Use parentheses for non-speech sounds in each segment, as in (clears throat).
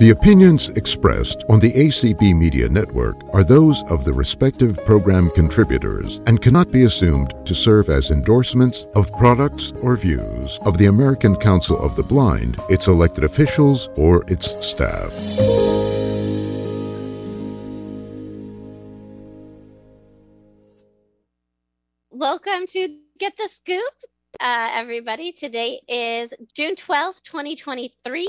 The opinions expressed on the ACB Media Network are those of the respective program contributors and cannot be assumed to serve as endorsements of products or views of the American Council of the Blind, its elected officials, or its staff. Welcome to Get the Scoop, uh, everybody. Today is June 12th, 2023.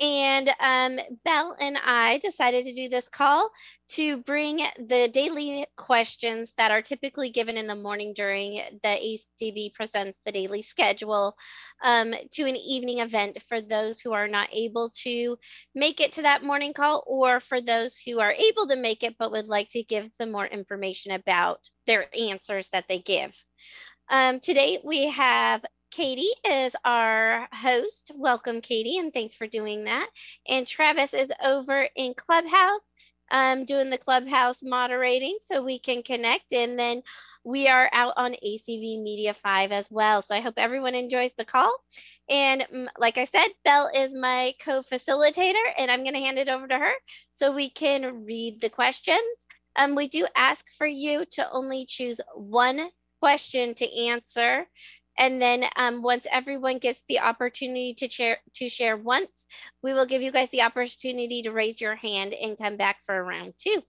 And um, Bel and I decided to do this call to bring the daily questions that are typically given in the morning during the ACB Presents the Daily Schedule um, to an evening event for those who are not able to make it to that morning call or for those who are able to make it but would like to give them more information about their answers that they give. Um, today we have Katie is our host. Welcome, Katie, and thanks for doing that. And Travis is over in Clubhouse um, doing the Clubhouse moderating so we can connect. And then we are out on ACB Media 5 as well. So I hope everyone enjoys the call. And mm, like I said, Bel is my co facilitator, and I'm going to hand it over to her so we can read the questions. Um, we do ask for you to only choose one question to answer and then um, once everyone gets the opportunity to share to share once, we will give you guys the opportunity to raise your hand and come back for round two.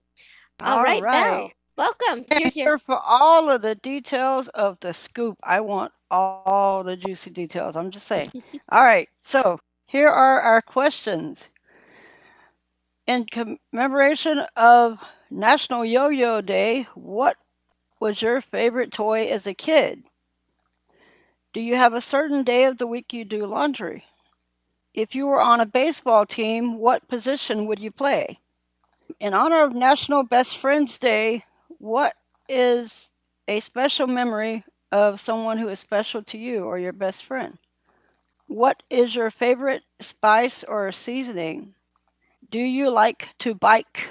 all, all right, right. Bel, welcome. You're here for all of the details of the scoop. I want all the juicy details. I'm just saying. (laughs) all right, so here are our questions. In commemoration of National Yo-Yo Day, what was your favorite toy as a kid? Do you have a certain day of the week you do laundry? If you were on a baseball team, what position would you play? In honor of National Best Friends Day, what is a special memory of someone who is special to you or your best friend? What is your favorite spice or seasoning? Do you like to bike?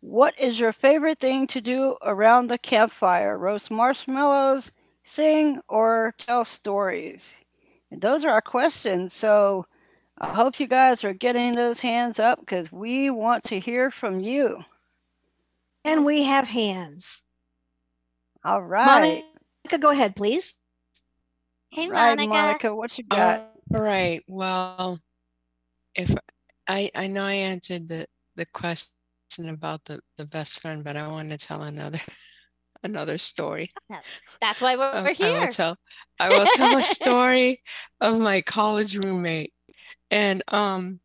What is your favorite thing to do around the campfire? Roast marshmallows, sing, or tell stories? And those are our questions. So I hope you guys are getting those hands up because we want to hear from you. And we have hands. All right. Monica, go ahead, please. Hey, right, Monica. Monica, what you got? All right. Well, if I I know I answered the the question about the the best friend, but I want to tell another (laughs) another story. That's why we're, we're here. I will tell I will tell a (laughs) story of my college roommate. And um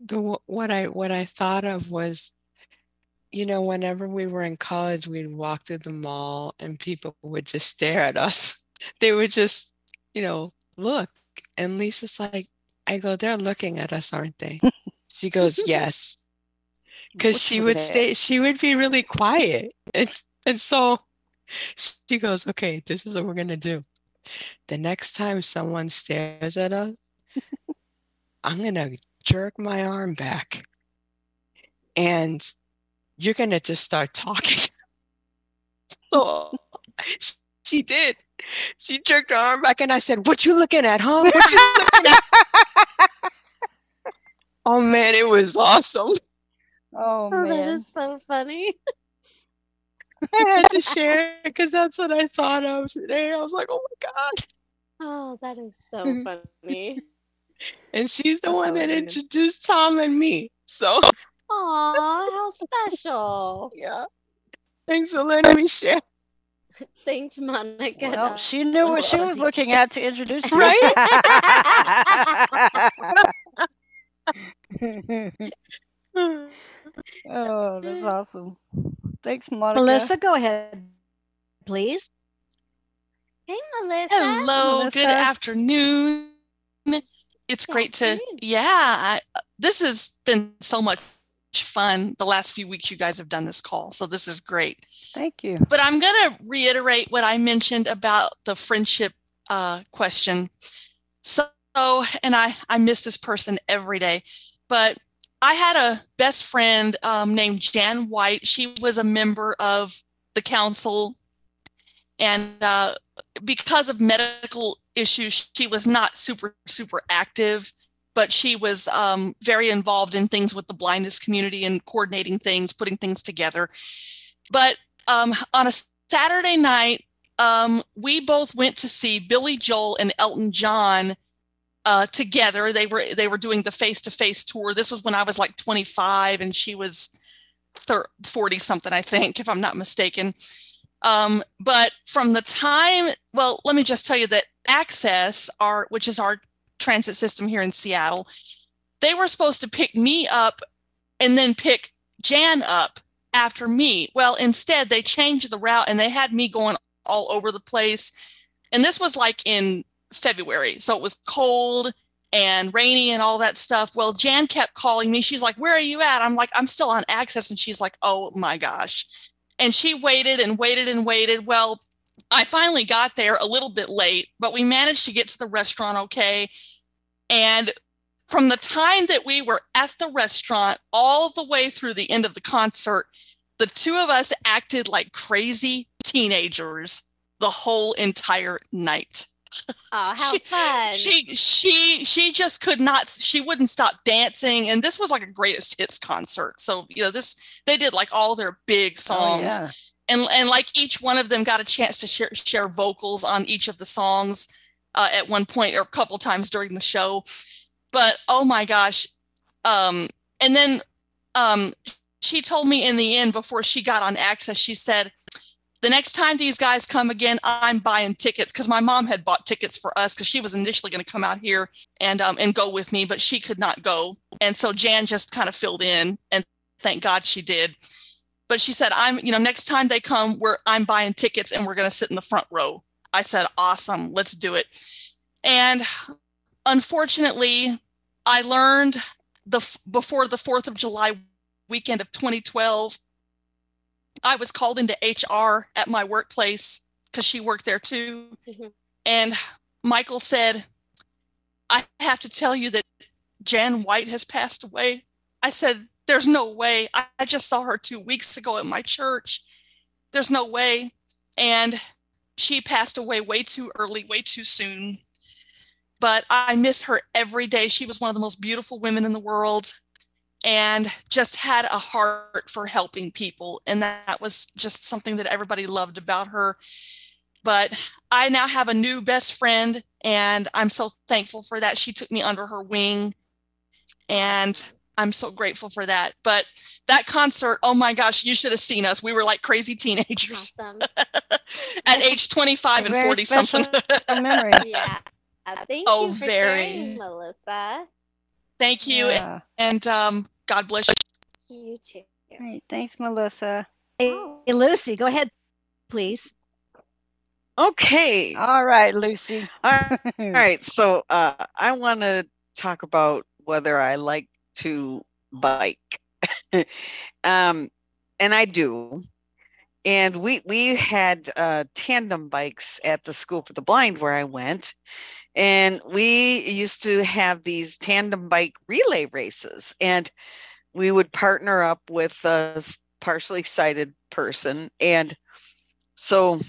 the what I what I thought of was you know whenever we were in college we'd walk through the mall and people would just stare at us. (laughs) They would just, you know, look. And Lisa's like, I go, they're looking at us, aren't they? She goes, (laughs) Yes. Because she would stay, she would be really quiet. It's and so (laughs) she goes, okay, this is what we're going to do. The next time someone stares at us, (laughs) I'm going to jerk my arm back and you're going to just start talking. (laughs) so she did. She jerked her arm back and I said, What you looking at, huh? What you looking at? oh man, it was awesome. Oh, oh man. That is so funny. I had to share because that's what I thought of today. I was like, oh my God. Oh, that is so (laughs) funny. and she's the that's one that introduced Tom and me. So Aw, how special. (laughs) yeah. Thanks for letting me share. (laughs) Thanks, Monica. Well, she knew what she was looking at to introduce you. Right? oh, that's awesome. Thanks, Monica. Melissa, go ahead, please. Hey, Melissa. Hello. Melissa. Good afternoon. It's great to, yeah. I, this has been so much fun the last few weeks you guys have done this call. So this is great. Thank you. But I'm going to reiterate what I mentioned about the friendship uh, question. So, and I, I miss this person every day, but I had a best friend um, named Jan White. She was a member of the council. And uh, because of medical issues, she was not super, super active. but she was um, very involved in things with the blindness community and coordinating things, putting things together. But um, on a Saturday night, um, we both went to see Billy Joel and Elton John uh, together. They were they were doing the face to face tour. This was when I was like 25 and she was 30, 40 something, I think, if I'm not mistaken. Um, but from the time, well, let me just tell you that Access, our which is our transit system here in Seattle, they were supposed to pick me up and then pick Jan up after me. Well, instead, they changed the route and they had me going all over the place. And this was like in February. So it was cold and rainy and all that stuff. Well, Jan kept calling me. She's like, Where are you at? I'm like, I'm still on access. And she's like, Oh my gosh. And she waited and waited and waited. Well, I finally got there a little bit late, but we managed to get to the restaurant okay. And from the time that we were at the restaurant all the way through the end of the concert, the two of us acted like crazy teenagers the whole entire night. Oh, (laughs) how she, fun. She she she just could not she wouldn't stop dancing and this was like a greatest hits concert. So, you know, this they did like all their big songs. Oh, yeah. And and like each one of them got a chance to share share vocals on each of the songs uh, at one point or a couple times during the show. But oh my gosh. Um and then um she told me in the end before she got on access she said the next time these guys come again, I'm buying tickets because my mom had bought tickets for us because she was initially going to come out here and um, and go with me, but she could not go, and so Jan just kind of filled in, and thank God she did. But she said, "I'm you know next time they come, we're I'm buying tickets and we're going to sit in the front row." I said, "Awesome, let's do it." And unfortunately, I learned the before the Fourth of July weekend of 2012 I was called into HR at my workplace because she worked there too. Mhm. And Michael said, I have to tell you that Jan White has passed away. I said, There's no way. I, I just saw her two weeks ago at my church. There's no way. And she passed away way too early, way too soon. But I miss her every day. She was one of the most beautiful women in the world and just had a heart for helping people. And that was just something that everybody loved about her. But I now have a new best friend, and I'm so thankful for that. She took me under her wing, and I'm so grateful for that. But that concert, oh my gosh, you should have seen us. We were like crazy teenagers Awesome. (laughs) at age 25 and 40 something. A (laughs) memory. Yeah. Uh, Thank Oh, you for very. sharing, Melissa. Thank you. Yeah. And um, God bless you. You too. All right. Thanks, Melissa. Hey, Oh. Lucy, go ahead, please. Okay. All right, Lucy. All right. (laughs) So uh, I want to talk about whether I like to bike. (laughs) um, and I do. And we we had uh, tandem bikes at the school for the blind where I went, and we used to have these tandem bike relay races, and we would partner up with a partially sighted person, and so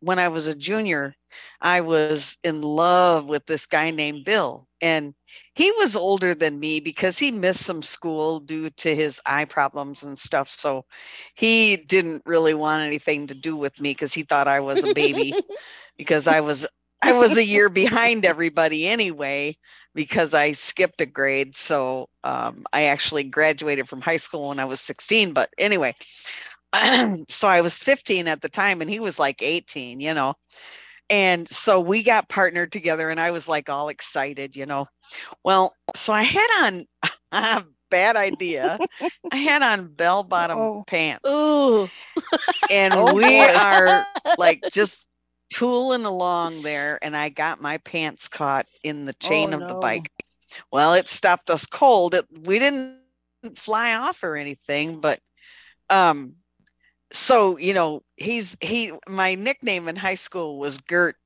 when I was a junior, I was in love with this guy named Bill. And he was older than me because he missed some school due to his eye problems and stuff. So he didn't really want anything to do with me because he thought I was a baby (laughs) because I was I was a year behind everybody anyway because I skipped a grade. So um, I actually graduated from high school when I was 16. But anyway, (clears throat) so I was 15 at the time and he was like 18, you know. And so we got partnered together and I was like all excited, you know. Well, so I had on (laughs) a bad idea. I had on bell bottom Oh. pants Ooh, and Oh, we boy. are like just tooling along there and I got my pants caught in the chain Oh, of the bike. Well, it stopped us cold. It, we didn't fly off or anything, but um so you know he's he my nickname in high school was Gert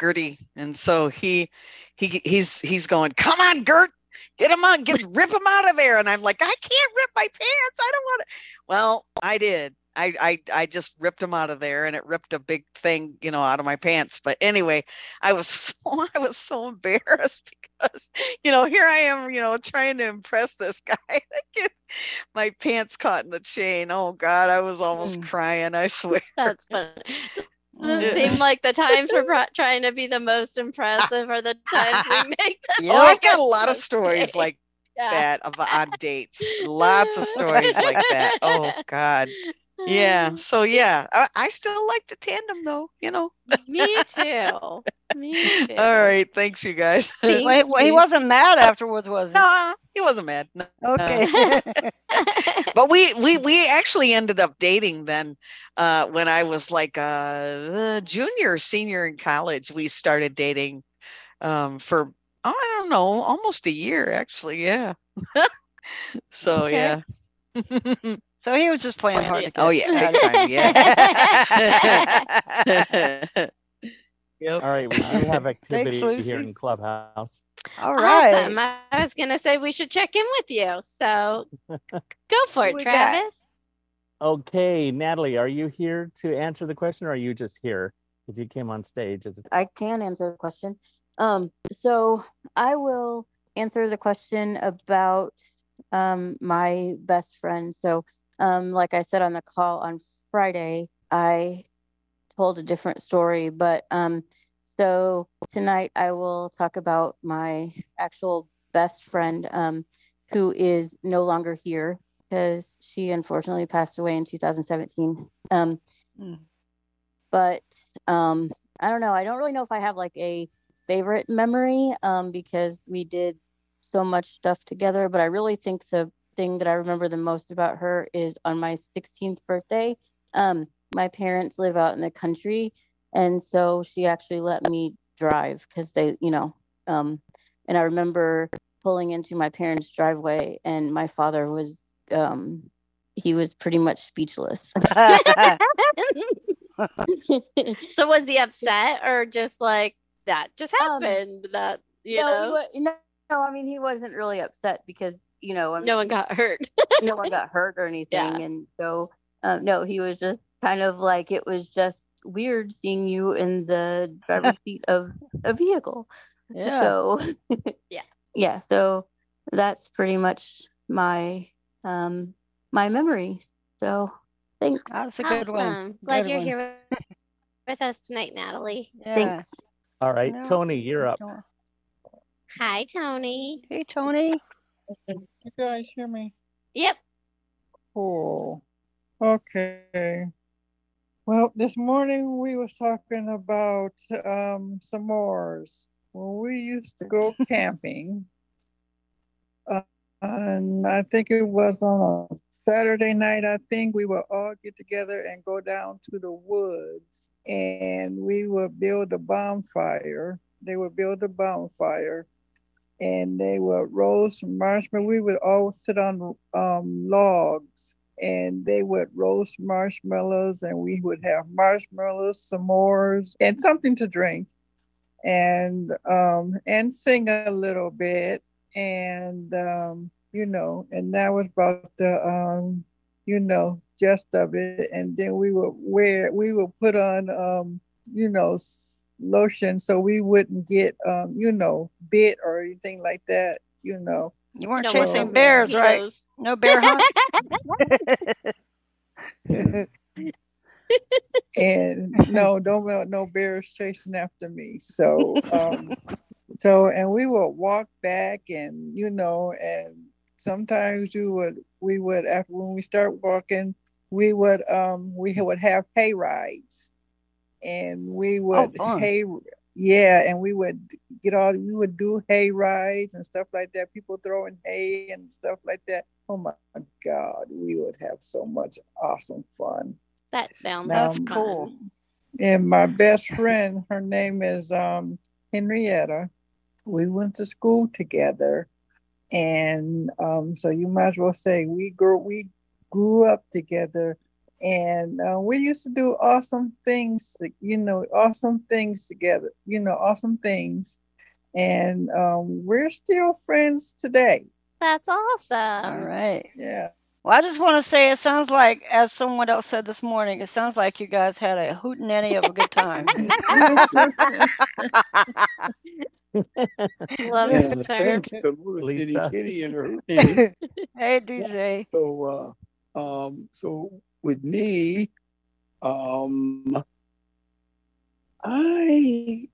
Gertie and so he he he's he's going come on Gert get him on get rip him out of there and I'm like I can't rip my pants I don't want to well I did I, I I just ripped them out of there, and it ripped a big thing, you know, out of my pants. But anyway, I was (laughs) so I was so embarrassed because you know here I am, you know, trying to impress this (laughs) guy. I get my pants caught in the chain. Oh God, I was almost Mm. crying. I swear. That's funny. It seemed like the times we're pro- (laughs) trying to be the most impressive are the times we make the Oh, I've got a lot of stories like Yeah. that of, on dates. Lots of stories like that. Oh God. Yeah. So yeah, I, I still like the tandem though. You know. Me (laughs) too. Me too. All right. Thanks, you guys. (laughs) Thank Wait, well, he wasn't mad afterwards, was he? no, he wasn't mad. No. Okay. (laughs) But we we we actually ended up dating then uh, when I was like a, junior, senior in college. We started dating um, for I don't know, almost a year actually. Yeah. so Okay. yeah. So he was just playing hard to get. Oh yeah, Got big it. time. Yeah. yep. All right, we do have (laughs) activity Lucy. here in Clubhouse. All right. Awesome. I I was going to say we should check in with you. So (laughs) go for it, we got? Travis. Okay, Natalie, are you here to answer the question or are you just here? Because you came on stage. as a- I can answer the question. Um, so I will answer the question about um my best friend. So um like I said on the call on Friday, I told a different story, but um so tonight I will talk about my actual best friend um who is no longer here because she unfortunately passed away in 2017. Um Mm. but um I don't know. I don't really know if I have like a favorite memory um, because we did so much stuff together. But I really think the thing that I remember the most about her is on my 16th birthday. Um, my parents live out in the country, and so she actually let me drive because they, you know, um, and I remember pulling into my parents' driveway, and my father was, um, he was pretty much speechless. (laughs) so was he upset or just like that just Um, happened? that you no, know, wa- no, no, I mean he wasn't really upset because you know, I mean, no one got hurt. no one got hurt or (laughs) anything, Yeah. and so um, no, he was just kind of like it was just weird seeing you in the (laughs) driver's seat of a vehicle. yeah. So (laughs) Yeah. yeah, so that's pretty much my um my memory. So thanks. That's a good one. Glad Good you're one. here with, with us tonight, Natalie. Yeah. Thanks. All right, No. Tony, you're up. Hi, Tony. Hey, Tony. You guys hear me? Yep. Cool. Okay. Well, this morning we was talking about um s'mores. When we used to go (laughs) camping, uh, and I think it was on a Saturday night. I think we would all get together and go down to the woods, and we would build a bonfire. They would build a bonfire, and they would roast marshmallow. We would all sit on um, logs and they would roast marshmallows and we would have marshmallows, s'mores, and something to drink and um and sing a little bit and um you know and that was about the um you know gist of it and then we would wear we would put on um you know lotion so we wouldn't get um you know bit or anything like that you know You weren't No chasing bears, right? knows. No bear (laughs) hunts. and no, don't want no bears chasing after me. So, um, (laughs) so and we would walk back, and you know, and sometimes we would we would after when we start walking, we would um we would have hay rides, and we would fun. hay yeah, and we would get all we would do hay rides and stuff like that. People throwing hay and stuff like that. Oh my God, we would have so much awesome fun. That sounds That's Um, cool. And my best friend, her name is um, Henrietta. We went to school together, and um, so you might as well say we grew we grew up together, and uh, we used to do awesome things. You know, awesome things together. You know, awesome things, and um, we're still friends today. That's awesome. All right. Yeah. Well, I just want to say it sounds like, as someone else said this morning, it sounds like you guys had a hootenanny of a good time. (laughs) Love Yeah, the term. thanks to Kitty Kitty and her (laughs) hey, DJ. So, uh, um, so with me, um, I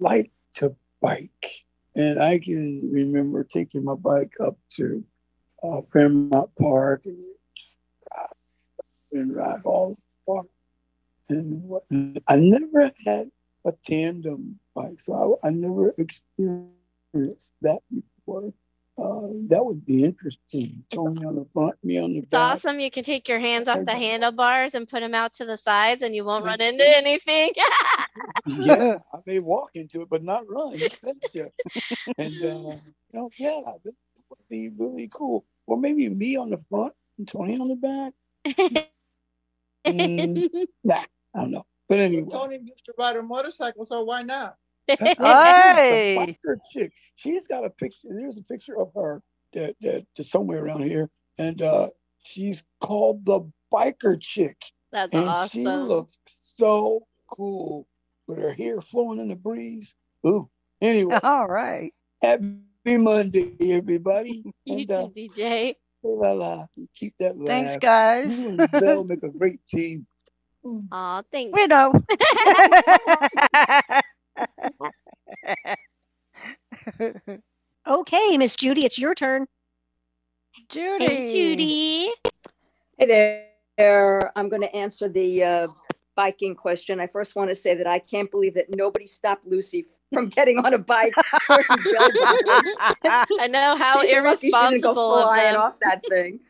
like to bike, and I can remember taking my bike up to uh, Fairmount Park and ride, and ride all the park. And I never had a tandem bike, so I, I never experienced that before. Uh, that would be interesting. Tony on the front, me on the It's back. awesome. You can take your hands off the handlebars and put them out to the sides, and you won't run into (laughs) anything. (laughs) yeah, I may walk into it, but not run. (laughs) And uh, you know, yeah, that would be really cool. Or maybe me on the front and Tony on the back. Mm, nah, I don't know. But anyway, Tony used to ride a motorcycle, so why not? (laughs) Hey. chick. She's got a picture. There's a picture of her that, that that's somewhere around here, and uh, she's called the biker chick. That's and awesome. she looks so cool with her hair flowing in the breeze. Ooh. Anyway, (laughs) All right. happy Monday, everybody. (laughs) you And too, uh, DJ. say la la. Keep that laugh. Thanks, guys. You and make a great team. Aw, thanks. We know. Okay, Miss Judy, it's your turn. Judy. Hey, Judy. Hey there. I'm going to answer the uh, biking question. I first want to say that I can't believe that nobody stopped Lucy from (laughs) getting on a bike. wearing bell bottoms. I know how She's lucky she didn't go irresponsible of flying them. off that thing.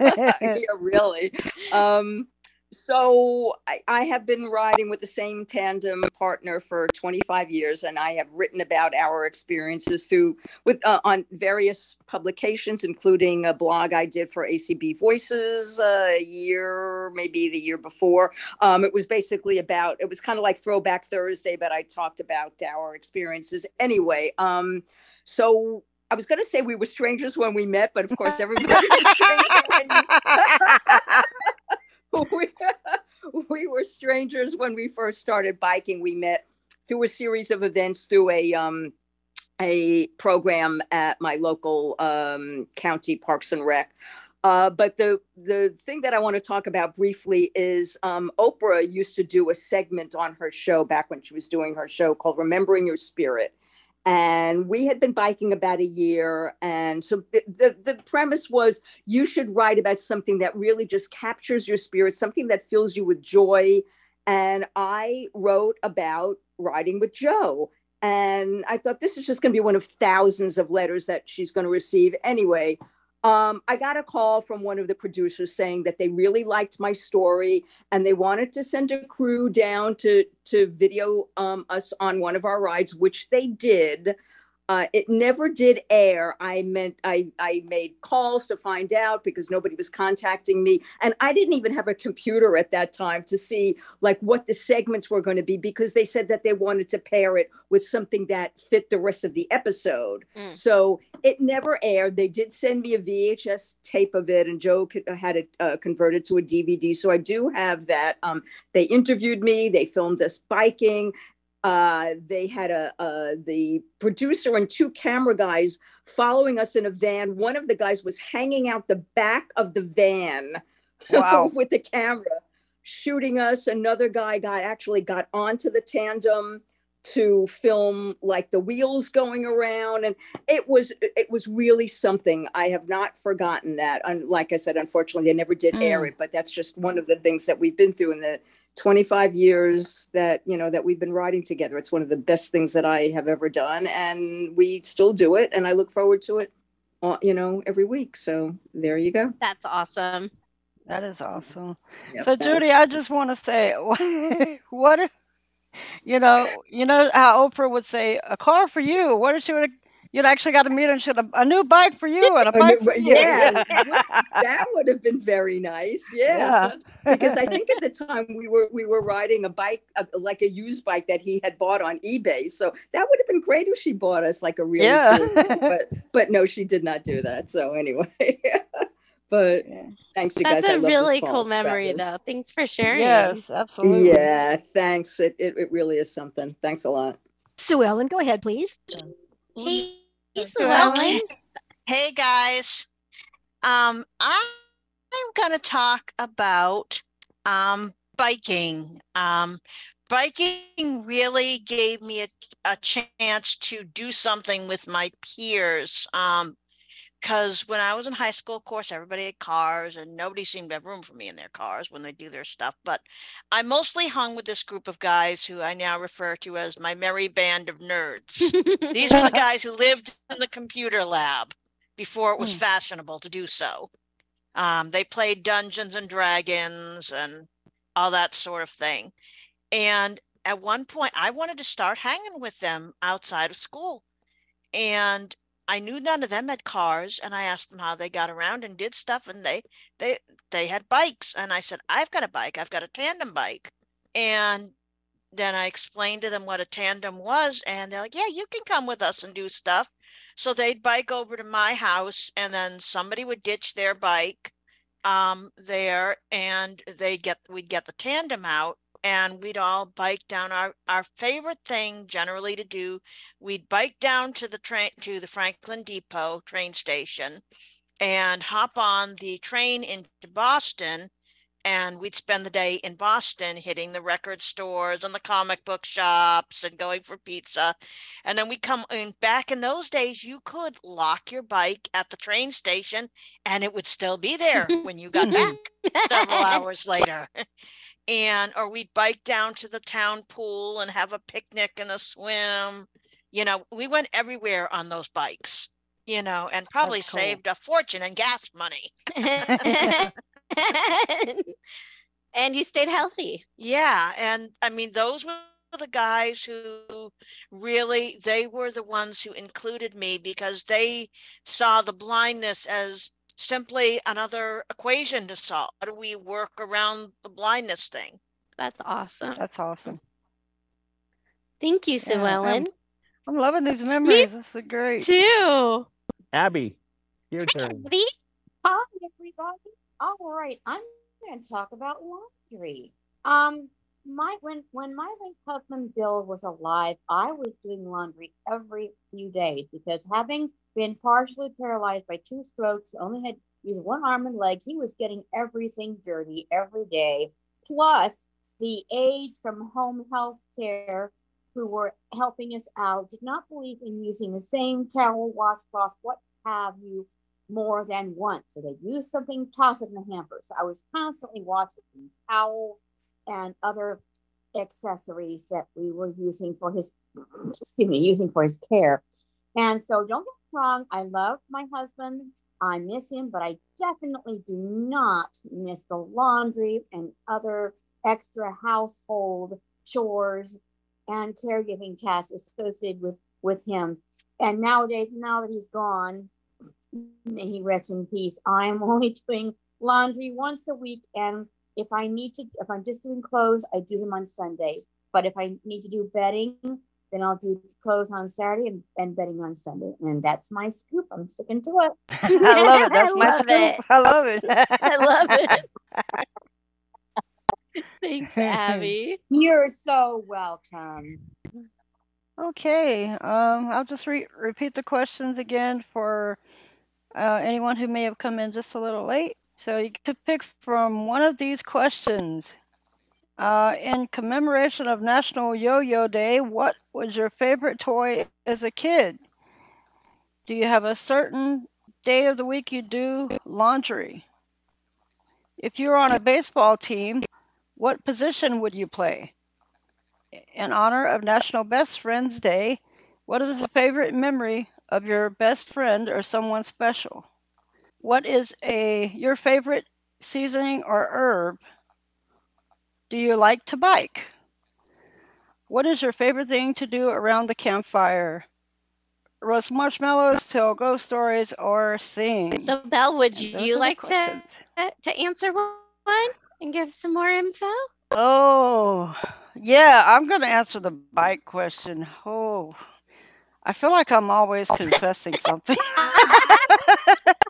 (laughs) yeah, really. Um, so I, I have been riding with the same tandem partner for 25 years, and I have written about our experiences through with uh, on various publications, including a blog I did for ACB Voices uh, a year, maybe the year before. Um, it was basically about it was kind of like Throwback Thursday, but I talked about our experiences anyway. Um, so I was going to say we were strangers when we met, but of course everybody's a stranger when you (laughs) (laughs) (laughs) we, we were strangers when we first started biking. We met through a series of events through a um, a program at my local um, county parks and rec. Uh, but the the thing that I want to talk about briefly is um, Oprah used to do a segment on her show back when she was doing her show called "Remembering Your Spirit," and we had been biking about a year and so the, the, the premise was you should write about something that really just captures your spirit something that fills you with joy. And i wrote about riding with joe. And i thought this is just going to be one of thousands of letters that she's going to receive. Anyway um, I got a call from one of the producers saying that they really liked my story and they wanted to send a crew down to to video um, us on one of our rides, which they did. Uh, it never did air. I meant I I made calls to find out because nobody was contacting me, and I didn't even have a computer at that time to see like what the segments were going to be because they said that they wanted to pair it with something that fit the rest of the episode. Mm. So it never aired. They did send me a VHS tape of it, and Joe had it uh, converted to a DVD. So I do have that. Um, they interviewed me. They filmed us biking. Uh, they had a, a the producer and two camera guys following us in a van. One of the guys was hanging out the back of the van Wow. (laughs) with the camera, shooting us. Another guy got actually got onto the tandem to film like the wheels going around and it was it was really something i have not forgotten that and like i said unfortunately they never did air Mm. it but that's just one of the things that we've been through in the 25 years that you know that we've been riding together it's one of the best things that i have ever done and we still do it and i look forward to it uh, you know every week so there you go That's awesome. That is awesome. Yep, So that Judy, I just want to say, (laughs) what if, you know, you know how Oprah would say, "A car for you." What if she would? You'd actually got to meet and she had a, a new bike for you and a A bike new- for you. yeah, (laughs) that would have been very nice. Yeah, Yeah. because I think at the (laughs) time we were we were riding a bike uh, like a used bike that he had bought on eBay. So that would have been great if she bought us like a really Yeah. cool. (laughs) But but no, she did not do that. So anyway, but thanks you guys. That's I a love really cool memory, Fabulous. though. Thanks for sharing. Yes, absolutely. Yeah, thanks. It, it it really is something. Thanks a lot. Sue Ellen, go ahead, please. Hey, Okay. Hey guys. Um I, I'm going to talk about um biking. Um biking really gave me a, a chance to do something with my peers. Um because when I was in high school, of course, everybody had cars and nobody seemed to have room for me in their cars when they do their stuff. But I mostly hung with this group of guys who I now refer to as my merry band of nerds. These are the (laughs) guys who lived in the computer lab before it was fashionable to do so. Um, they played Dungeons and Dragons and all that sort of thing. And at one point, I wanted to start hanging with them outside of school. And I knew none of them had cars, and I asked them how they got around and did stuff, and they they they had bikes. And I said, I've got a bike. I've got a tandem bike. And then I explained to them what a tandem was, and they're like, "Yeah, you can come with us and do stuff." So they'd bike over to my house, and then somebody would ditch their bike um, there, and they get we'd get the tandem out, and we'd all bike down. Our our favorite thing generally to do, we'd bike down to the train to the Franklin Depot train station, and hop on the train into Boston and we'd spend the day in Boston hitting the record stores and the comic book shops and going for pizza. And then we come in back in those days, you could lock your bike at the train station and it would still be there when you got back (laughs) several hours later. (laughs) And or we'd bike down to the town pool and have a picnic and a swim. You know, we went everywhere on those bikes, you know, and probably cool. saved a fortune in gas money. (laughs) and you stayed healthy. Yeah, and I mean those were the guys who really they were the ones who included me because they saw the blindness as simply another equation to solve. How do we work around the blindness thing? That's awesome. That's awesome. Thank you, Sue Yeah, Ellen. I'm, I'm loving these memories. This is great. Too. Abby, your turn. Abby? Hi, everybody. All right, I'm going to talk about laundry. Um, my when when my late husband Bill was alive, I was doing laundry every few days because having been partially paralyzed by two strokes, only had used one arm and leg, he was getting everything dirty every day. Plus, the aides from home health care who were helping us out did not believe in using the same towel, washcloth, what have you, more than once. So they'd use something, toss it in the hamper. So I was constantly watching towels and other accessories that we were using for his, (clears throat) excuse me, using for his care. And so don't wrong, I love my husband. I miss him, but I definitely do not miss the laundry and other extra household chores and caregiving tasks associated with with him. And nowadays, now that he's gone, may he rest in peace. I'm (laughs) only doing laundry once a week, and if I need to, if I'm just doing clothes, I do them on Sundays. But if I need to do bedding, then I'll do clothes on Saturday and, and bedding on Sunday. And that's my scoop. I'm sticking to it. (laughs) I love it. That's (laughs) my scoop. it. I love it. I love it. (laughs) Thanks, Abby. You're so welcome. Okay, um, I'll just re- repeat the questions again for uh, anyone who may have come in just a little late. So you could pick from one of these questions. Uh, in commemoration of National Yo-Yo Day, what was your favorite toy as a kid? Do you have a certain day of the week you do laundry? If you're on a baseball team, what position would you play? In honor of National Best Friends Day, what is a favorite memory of your best friend or someone special? What is a your favorite seasoning or herb? Do you like to bike? What is your favorite thing to do around the campfire? Roast marshmallows, tell ghost stories, or sing. So, Bel, would those you like to to answer one and give some more info? Oh, yeah, I'm going to answer the bike question. Oh, I feel like I'm always confessing (laughs) something. (laughs)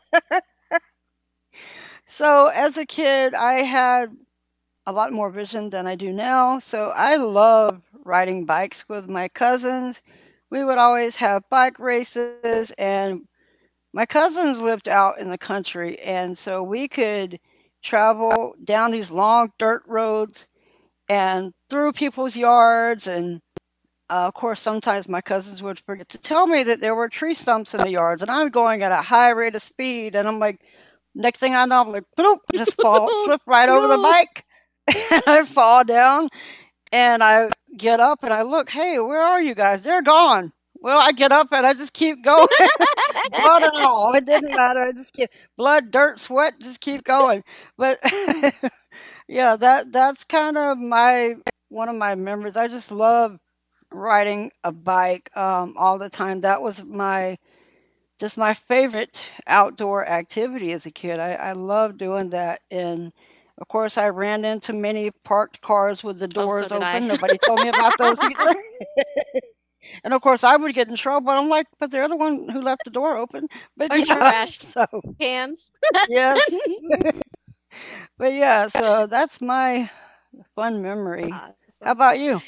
(laughs) so, as a kid, I had a lot more vision than I do now. So, I love riding bikes with my cousins. We would always have bike races, and my cousins lived out in the country, and so we could travel down these long dirt roads and through people's yards and uh, of course, sometimes my cousins would forget to tell me that there were tree stumps in the yards, and I'm going at a high rate of speed, and I'm like, next thing I know, I'm like, bloop, just fall, (laughs) flip right over the bike, (laughs) I fall down, and I get up and I look, hey, where are you guys? They're gone. Well, I get up and I just keep going, (laughs) blood and all. It didn't matter. I just keep blood, dirt, sweat, just keep going. But (laughs) yeah, that that's kind of my one of my memories. I just love riding a bike um, all the time. That was my just my favorite outdoor activity as a kid. I, I love doing that. And of course, I ran into many parked cars with the Oh, doors so open. Nobody told me about those either. (laughs) and of course, I would get in trouble. But I'm like, but they're the one who left the door open. But Or yeah, (laughs) so cans. yes. (laughs) but yeah, so that's my fun memory. How about you?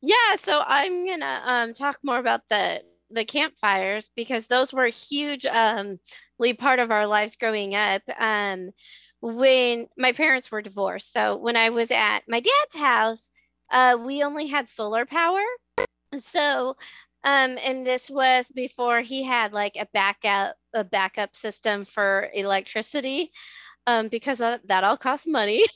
Yeah, so I'm gonna um talk more about the the campfires because those were hugely um part of our lives growing up. Um when my parents were divorced. So when I was at my dad's house, uh we only had solar power. So um and this was before he had like a backup a backup system for electricity um because that, that all costs money. (laughs)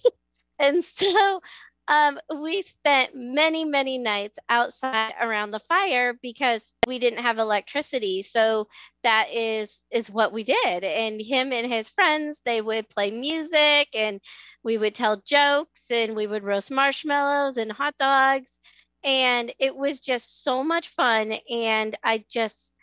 And so um, we spent many, many nights outside around the fire because we didn't have electricity. So that is is what we did. And him and his friends, they would play music and we would tell jokes and we would roast marshmallows and hot dogs. And it was just so much fun. And I just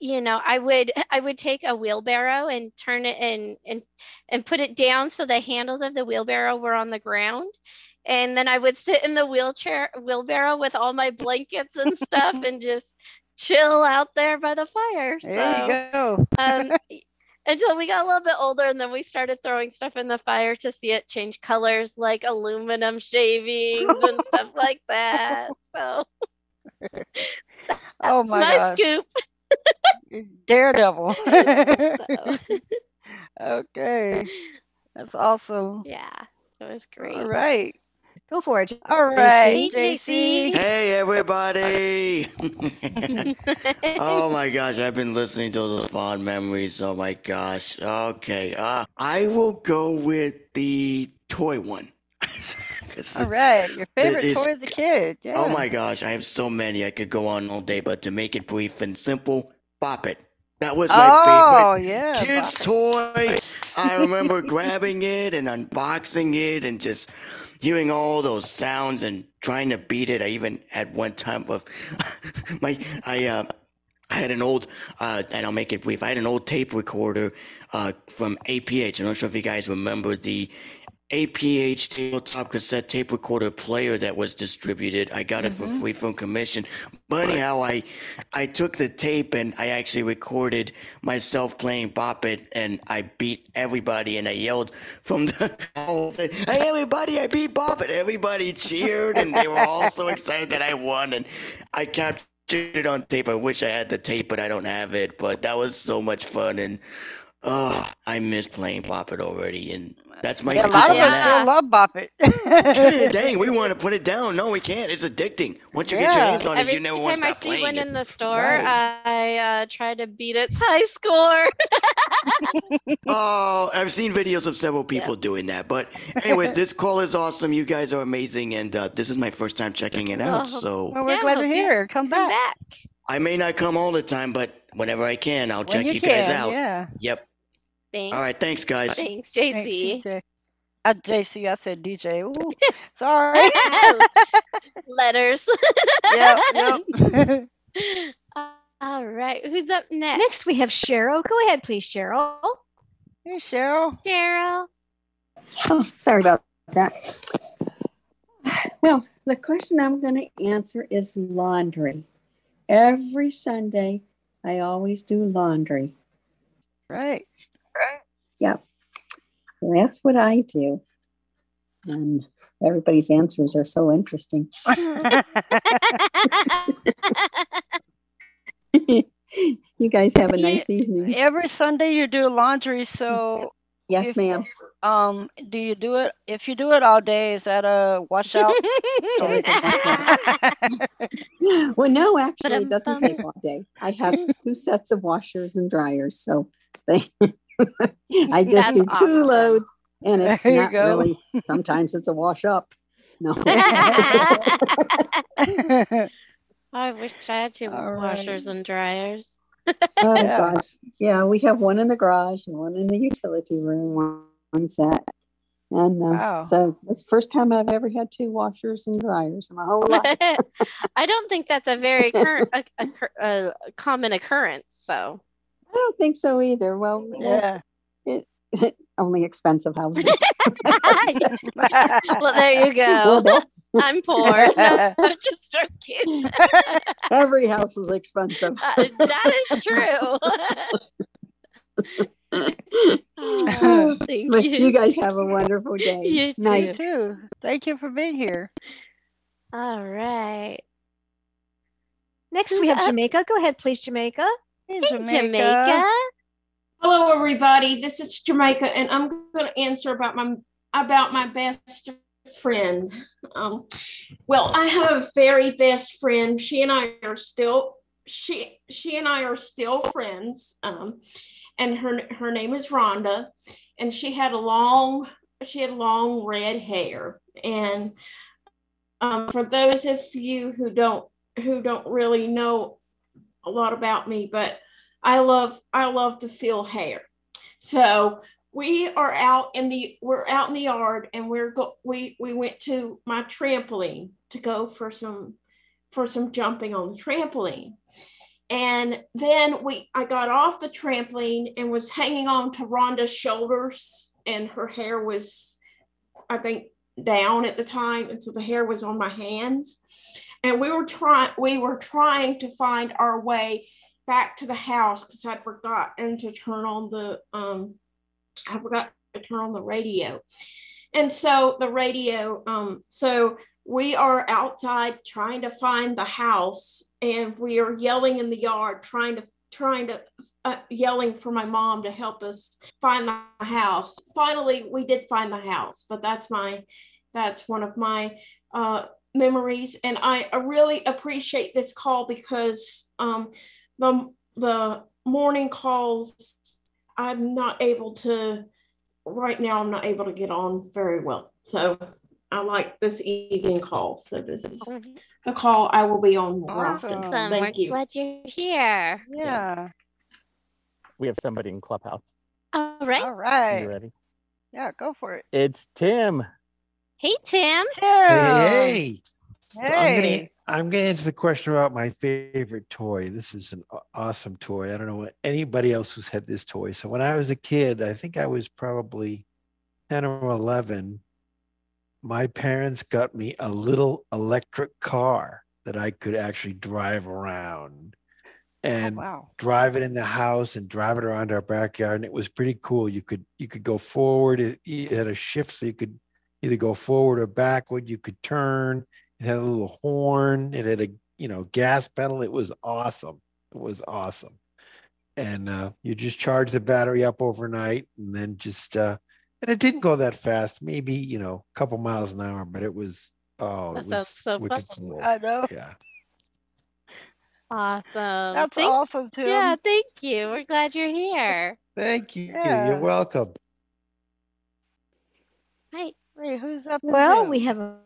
you know i would (laughs) i would take a wheelbarrow and turn it and and and put it down so the handles of the wheelbarrow were on the ground and then i would sit in the wheelchair wheelbarrow with all my blankets and stuff and just chill out there by the fire (laughs) There you so go. um (laughs) until we got a little bit older and then we started throwing stuff in the fire to see it change colors like aluminum shavings and stuff (laughs) like that so oh that's my, my gosh. scoop Daredevil. so okay. That's awesome. yeah it was great All right. Go for it. All right, JC. Hey everybody! (laughs) oh my gosh, I've been listening to those fond memories. Oh my gosh. Okay, uh, I will go with the toy one. (laughs) All right, Your favorite it's- toy as a kid. Yeah. Oh my gosh, I have so many. I could go on all day, but to make it brief and simple, Bop It. That was my Oh, favorite yeah, kid's toy. I remember grabbing it and unboxing it and just hearing all those sounds and trying to beat it. I even had one time of (laughs) my I uh I had an old, uh, and I'll make it brief. I had an old tape recorder uh, from APH. I'm not sure if you guys remember the APH tabletop cassette tape recorder player that was distributed. I got it for mm-hmm. free from commission. But anyhow, I I took the tape and I actually recorded myself playing Bop It, and I beat everybody, and I yelled from the (laughs) whole thing, "Hey everybody, I beat Bop It!" Everybody cheered, and they were all so excited that I won, and I captured it on tape. I wish I had the tape, but I don't have it. But that was so much fun, and oh, I miss playing Bop It already, and that's my Yeah, a lot of us that. still love Bop It. (laughs) Dang, we want to (laughs) put it down. No, we can't. It's addicting. Once you get your hands on it, you never want to stop playing. Every time to I stop see playing one it. in the store, Right. I uh, try to beat its high score. (laughs) Oh, I've seen videos of several people doing that. But anyways, this call is awesome. You guys are amazing, and uh, this is my first time checking it out. Oh, So well, we're glad to hear. Come back. I may not come all the time, but whenever I can, I'll When check you you, guys can, out. yeah. Yep. Thanks. All right. Thanks, guys. Thanks, Thanks, JC. DJ. Uh, JC, I said DJ. Ooh, (laughs) sorry. (laughs) Letters. (laughs) yep, yep. All right. Who's up next? Next, we have Cheryl. Go ahead, please, Cheryl. Hey, Cheryl. Daryl. Oh, sorry about that. Well, the question I'm going to answer is laundry. every Sunday, I always do laundry. Right. Yep. So that's what I do. And everybody's answers are so interesting. (laughs) you guys have a nice evening. Every Sunday you do laundry, so Yes, if- ma'am. Um, do you do it? If you do it all day, is that a washout? (laughs) (laughs) Well, no, actually, it doesn't take all day. I have two sets of washers and dryers, so they, (laughs) I just That's do two awesome. loads, and it's There you not go. really. Sometimes it's a wash up. No. (laughs) (laughs) I wish I had two All washers and dryers. Oh Yeah. gosh, yeah, we have one in the garage and one in the utility room, one, one set, and um, Wow. so it's the first time I've ever had two washers and dryers in my whole life. I don't think that's a very current, a, a, a common occurrence. So I don't think so either. Well, Yeah. it, only expensive houses. (laughs) well, there you go. that's- (laughs) I'm poor. (laughs) No, I'm just joking. Every house is expensive. Uh, that is true. Oh, thank you. you guys have a wonderful day. You You Night. too. Thank you for being here. All right. Next, Who's we have up? Jamaica. Go ahead, please, Jamaica. Hey, Hey, Jamaica. Hello, everybody. This is Jamaica, and I'm going to answer about my about my best friend. Um, well, I have a very best friend. She and I are still she she and I are still friends. Um, and her her name is Rhonda, and she had a long she had long red hair. And um, for those of you who don't who don't really know a lot about me, but I love I love to feel hair. So we are out in the we're out in the yard and we're go we we went to my trampoline to go for some for some jumping on the trampoline. And then we I got off the trampoline and was hanging on to Rhonda's shoulders and her hair was I think down at the time and so the hair was on my hands and we were trying we were trying to find our way back to the house because I'd forgotten to turn on the um I forgot to turn on the radio. And so the radio, um, so we are outside trying to find the house and we are yelling in the yard trying to trying to uh, yelling for my mom to help us find the house finally we did find the house but that's my that's one of my uh, memories and I, I really appreciate this call because um, the the morning calls i'm not able to right now i'm not able to get on very well so i like this evening call so this is the call i will be on more often Awesome. thank We're you glad you're here. Yeah. We have somebody in Clubhouse. All right. All Are right. you ready? Yeah, go for it. It's Tim. Hey, Tim. Tim. Hey, hey. I'm gonna Hey. I'm gonna answer the question about my favorite toy. This is an awesome toy. I don't know what anybody else who's had this toy. So when I was a kid, I think I was probably 10 or 11. My parents got me a little electric car that I could actually drive around oh, and wow. drive it in the house and drive it around our backyard. And it was pretty cool. You could you could go forward. It, it had a shift, so you could either go forward or backward. You could turn. It had a little horn. It had a you know gas pedal. It was awesome. It was awesome. And uh, you just charge the battery up overnight, and then just uh, and it didn't go that fast. Maybe you know a couple miles an hour, but it was oh, That it was so fun. cool. I know. Yeah. Awesome. That's Thank- awesome, too. Yeah, thank you. We're glad you're here. Thank you. Yeah. You're welcome. Hi. Wait, who's up? Well, next? we have a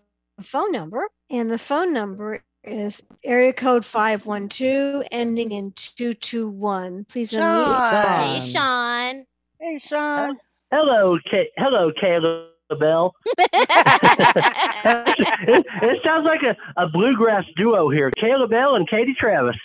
a phone number, and the phone number is area code 512 ending in 221. Please unmute. Hey, Sean. Hey, Sean. Hello, Ka- hello, Caleb Bel. (laughs) (laughs) it, it sounds like a, a bluegrass duo here, Caleb Bel and Katie Travis.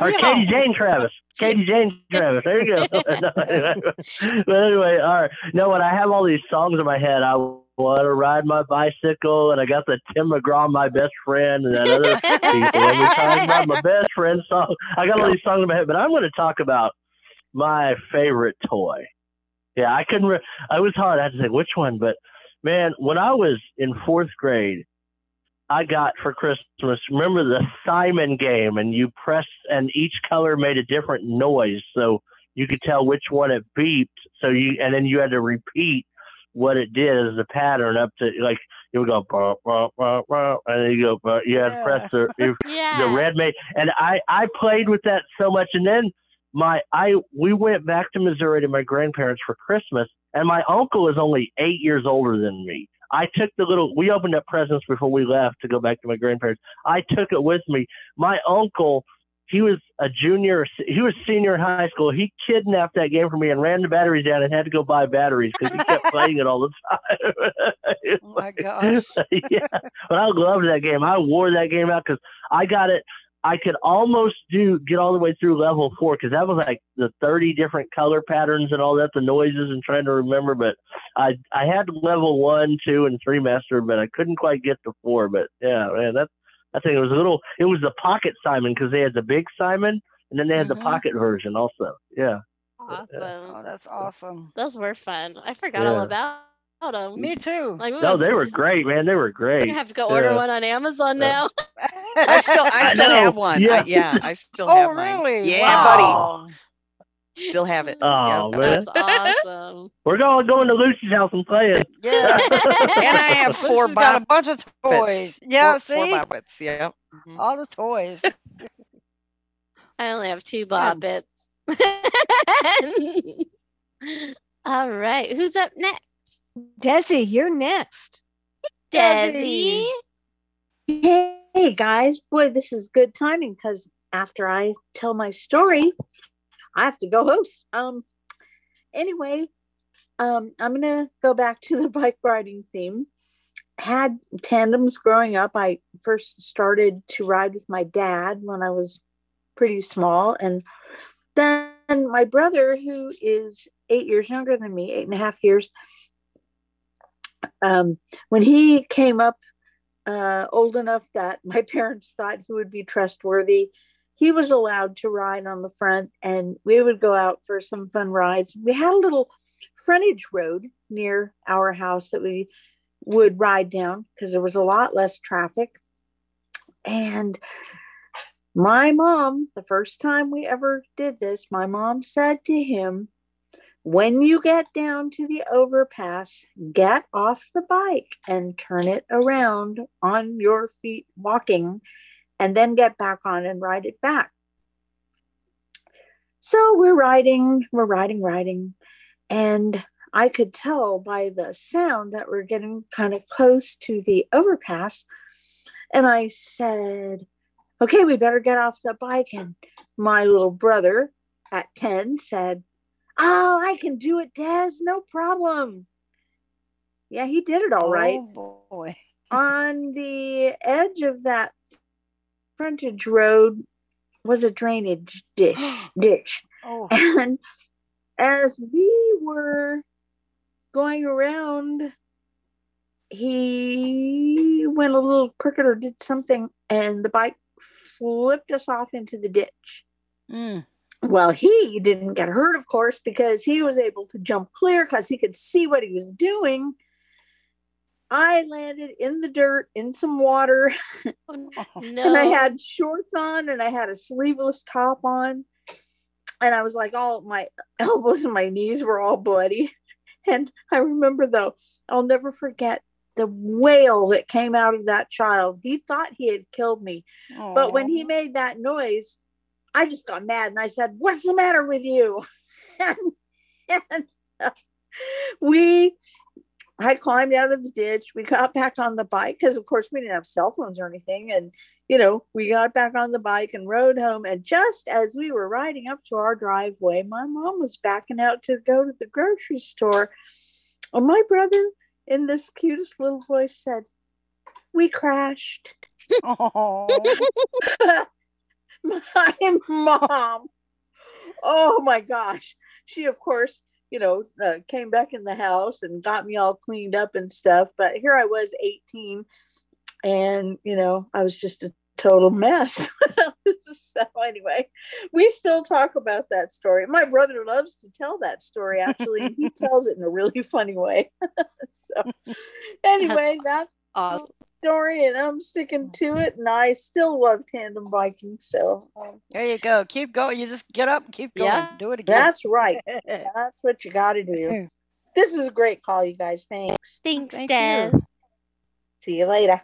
Or Katie Jane Travis. Katie Jane Travis. There you go. (laughs) but anyway, all right. No, when I have all these songs in my head, I want to ride my bicycle, and I got the Tim McGraw, my best friend, and that other we're talking about my best friend song. I got all these songs in my head, but I'm going to talk about my favorite toy. Yeah, I couldn't. Re- I was hard. I had to say which one, but man, when I was in fourth grade, I got for Christmas. Remember the Simon game, and you pressed, and each color made a different noise, so you could tell which one it beeped. So you, and then you had to repeat what it did as a pattern up to like you would go bah, bah, bah, bah, and then you go bah, you had to press the you- (laughs) the red made and I I played with that so much and then my I we went back to Missouri to my grandparents for Christmas and my uncle is only eight years older than me. I took the little we opened up presents before we left to go back to my grandparents. I took it with me. My uncle he was a junior he was senior in high school. He kidnapped that game from me and ran the batteries down and had to go buy batteries because he kept (laughs) playing it all the time. Oh my gosh. (laughs) Yeah. But i loved that game. I wore that game out because i got it i could almost do get all the way through level four because that was like the 30 different color patterns and all that the noises and trying to remember but i i had level one two and three mastered but i couldn't quite get to four but yeah man that's I think it was a little. It was the pocket Simon because they had the big Simon, and then they had Mhm. the pocket version also. Yeah. Awesome. Oh, that's awesome. Those were fun. I forgot all Yeah. About them. Me too. Like, No, they were great, man. They were great. I have to go order Yeah. one on Amazon now. (laughs) I still, I I still know. have one. Yeah. I, yeah, I still Oh, have mine. really? Yeah, Wow. buddy. (laughs) Still have it. Oh Yep. man, That's (laughs) awesome. we're going going to Lucy's house and playing. Yeah. And I have four Lucy's got a bunch of toys. Yeah, four, see? four Bobbits. Yep. Mhm. All the toys. I only have two bobbits. all right. Who's up next? Desi, you're next. Desi. Hey guys, boy, this is good timing because after I tell my story, I have to go host. Um, anyway, um, I'm gonna go back to the (laughs) bike riding theme. Had tandems growing up. I first started to ride with my dad when I was pretty small, and then my brother, who is eight years younger than me, eight and a half years, um, when he came up uh, old enough that my (laughs) parents thought he would be trustworthy. He was allowed to ride on the front, and we would go out for some fun rides. We had a little frontage road near our house that we would ride down because there was a lot less traffic. And my mom, the first time we ever did this, my mom said to him, when you get down to the overpass, get off the bike and turn it around on your feet walking, and then get back on and ride it back. So we're riding, we're riding, riding, and I could tell by the sound that we're getting kind of close to the overpass. And I said, Okay, we better get off the bike. And my little brother at 10 said, Oh, I can do it, Des. No problem. Yeah, he did it all right. Oh boy. (laughs) On the edge of that frontage road was a drainage ditch. (gasps) ditch. Oh. And as we were going around, he went a little crooked or did something, and the bike flipped us off into the ditch. Mm. Well, he didn't get hurt, of course, because he was able to jump clear because he could see what he was doing. I landed in the dirt in some water, oh, (laughs) No. and I had shorts on and I had a sleeveless top on. And I was like, all my elbows and my knees were all bloody. (laughs) And I remember, though, I'll never forget the wail that came out of that child. He thought he had killed me. But when he made that noise, I just got mad and I said, What's the matter with you? (laughs) and, and, uh, we, I climbed out of the ditch. We got back on the bike because, of course, we didn't have cell phones or anything. And, you know, we got back on the bike and rode home. And just as we were riding up to our driveway, my mom was backing out to go to the grocery store. And my brother, in this cutest little voice, said, We crashed. (laughs) (laughs) (laughs) My mom oh my gosh. She, of course, you know, uh, came back in the house and got me all cleaned up and stuff. But here I was 18 and, you know, I was just a total mess. (laughs) so anyway, we still talk about that story. My brother loves to tell that story actually, and he (laughs) tells it in a really funny way. so anyway, that's awesome story, and I'm sticking to it. And I still love tandem biking. So um, There you go. Keep going. You just get up, keep going. Yeah, Do it again. that's right. (laughs) that's what you got to do. (laughs) This is a great call, you guys. Thanks. Thanks, Thank Des. you. See you later.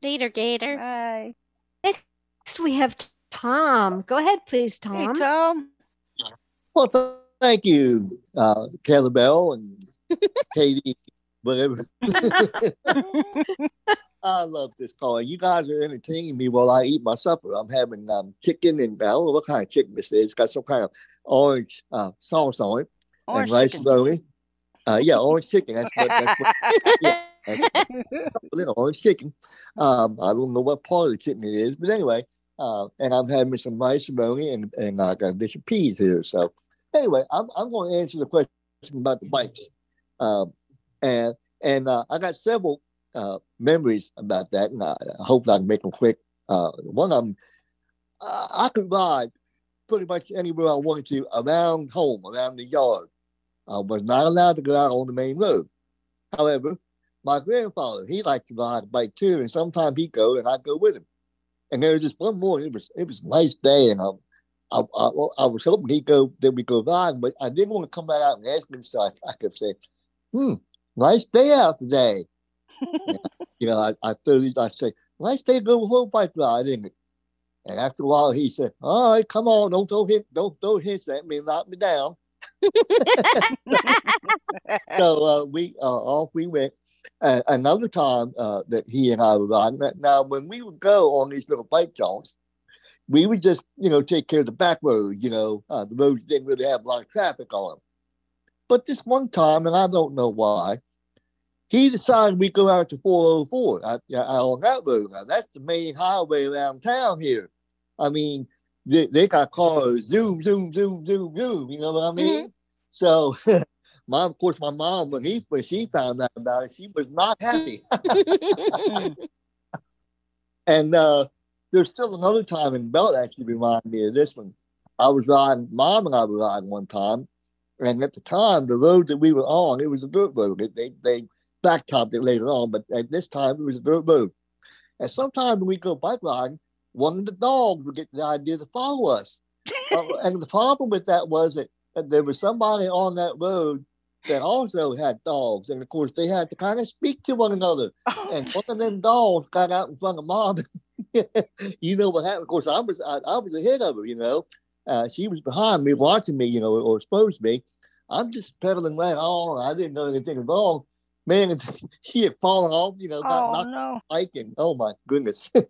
Later, Gator. Bye. Next, we have Tom. Go ahead, please, Tom. Hey, Tom. Well, th- thank you, uh, Kelly Bel and Katie, (laughs) whatever. (laughs) (laughs) I love this call. You guys are entertaining me while I eat my supper. I'm having um, chicken and I don't know what kind of chicken this is. It's got some kind of orange uh, sauce on it Orange and rice slowly. Uh, yeah, orange chicken. That's what. That's what yeah, (laughs) that's orange chicken. Um, I don't know what part of the chicken it is, but anyway. Uh, and I'm having some rice bologna and and I got a dish of peas here. So anyway, I'm I'm going to answer the question about the bikes. Um, and and uh, I got several uh, memories about that, and I, I hope I can make them quick. Uh, one of them, uh, I could ride pretty much anywhere I wanted to around home, around the yard. I was not allowed to go out on the main road. However, my grandfather, he liked to ride a bike too, and sometimes he'd go and I'd go with him. And there was just one morning, it was it was a nice day, and I, I, I, I was hoping he'd go, that we go ride, but I didn't want to come back out and ask him, so I, I kept saying, hmm, nice day out today. And, (laughs) you know, I, I thought I say, nice day to go a bike ride, isn't? And after a while, he said, "All right, come on, don't throw hit, don't throw hints at me, knock me down." (laughs) so uh, we uh, off we went. Uh, another time uh, that he and I were riding. Now- when we would go on these little bike jaunts, we would just you know take care of the back roads. You know, uh, the roads didn't really have a lot of traffic on them. But this one time, and I don't know why, he decided we go out to 404 I, I, on that road. Now, that's the main highway around town here. I mean, they, they got cars zoom, zoom, zoom, zoom, zoom. You know what I mean? So, (laughs) my of course, my mom when he when she found out about it, she was not happy. (laughs) (laughs) and uh, there's still another time, and Belt actually reminded me of this one. I was riding, mom and I were riding one time, and at the time, the road that we were on, it was a dirt road. They they, they blacktopped it later on, but at this time, it was a dirt road. And sometimes when we go bike riding, one of the dogs would get the idea to follow us. (laughs) Uh, and the problem with that was that, that there was somebody on that road that also had dogs. And of course, they had to kind of speak to one another. (laughs) And one of them dogs got out in front of mom. (laughs) you know what happened? Of course, I was I, I was ahead of her. You know, uh, she was behind me, watching me. You know, or supposed to be. I'm just pedaling right on. I didn't know anything was wrong. Man, she (laughs) had fallen off. You know, got Oh, knocked no. off the bike, and oh my goodness. (laughs)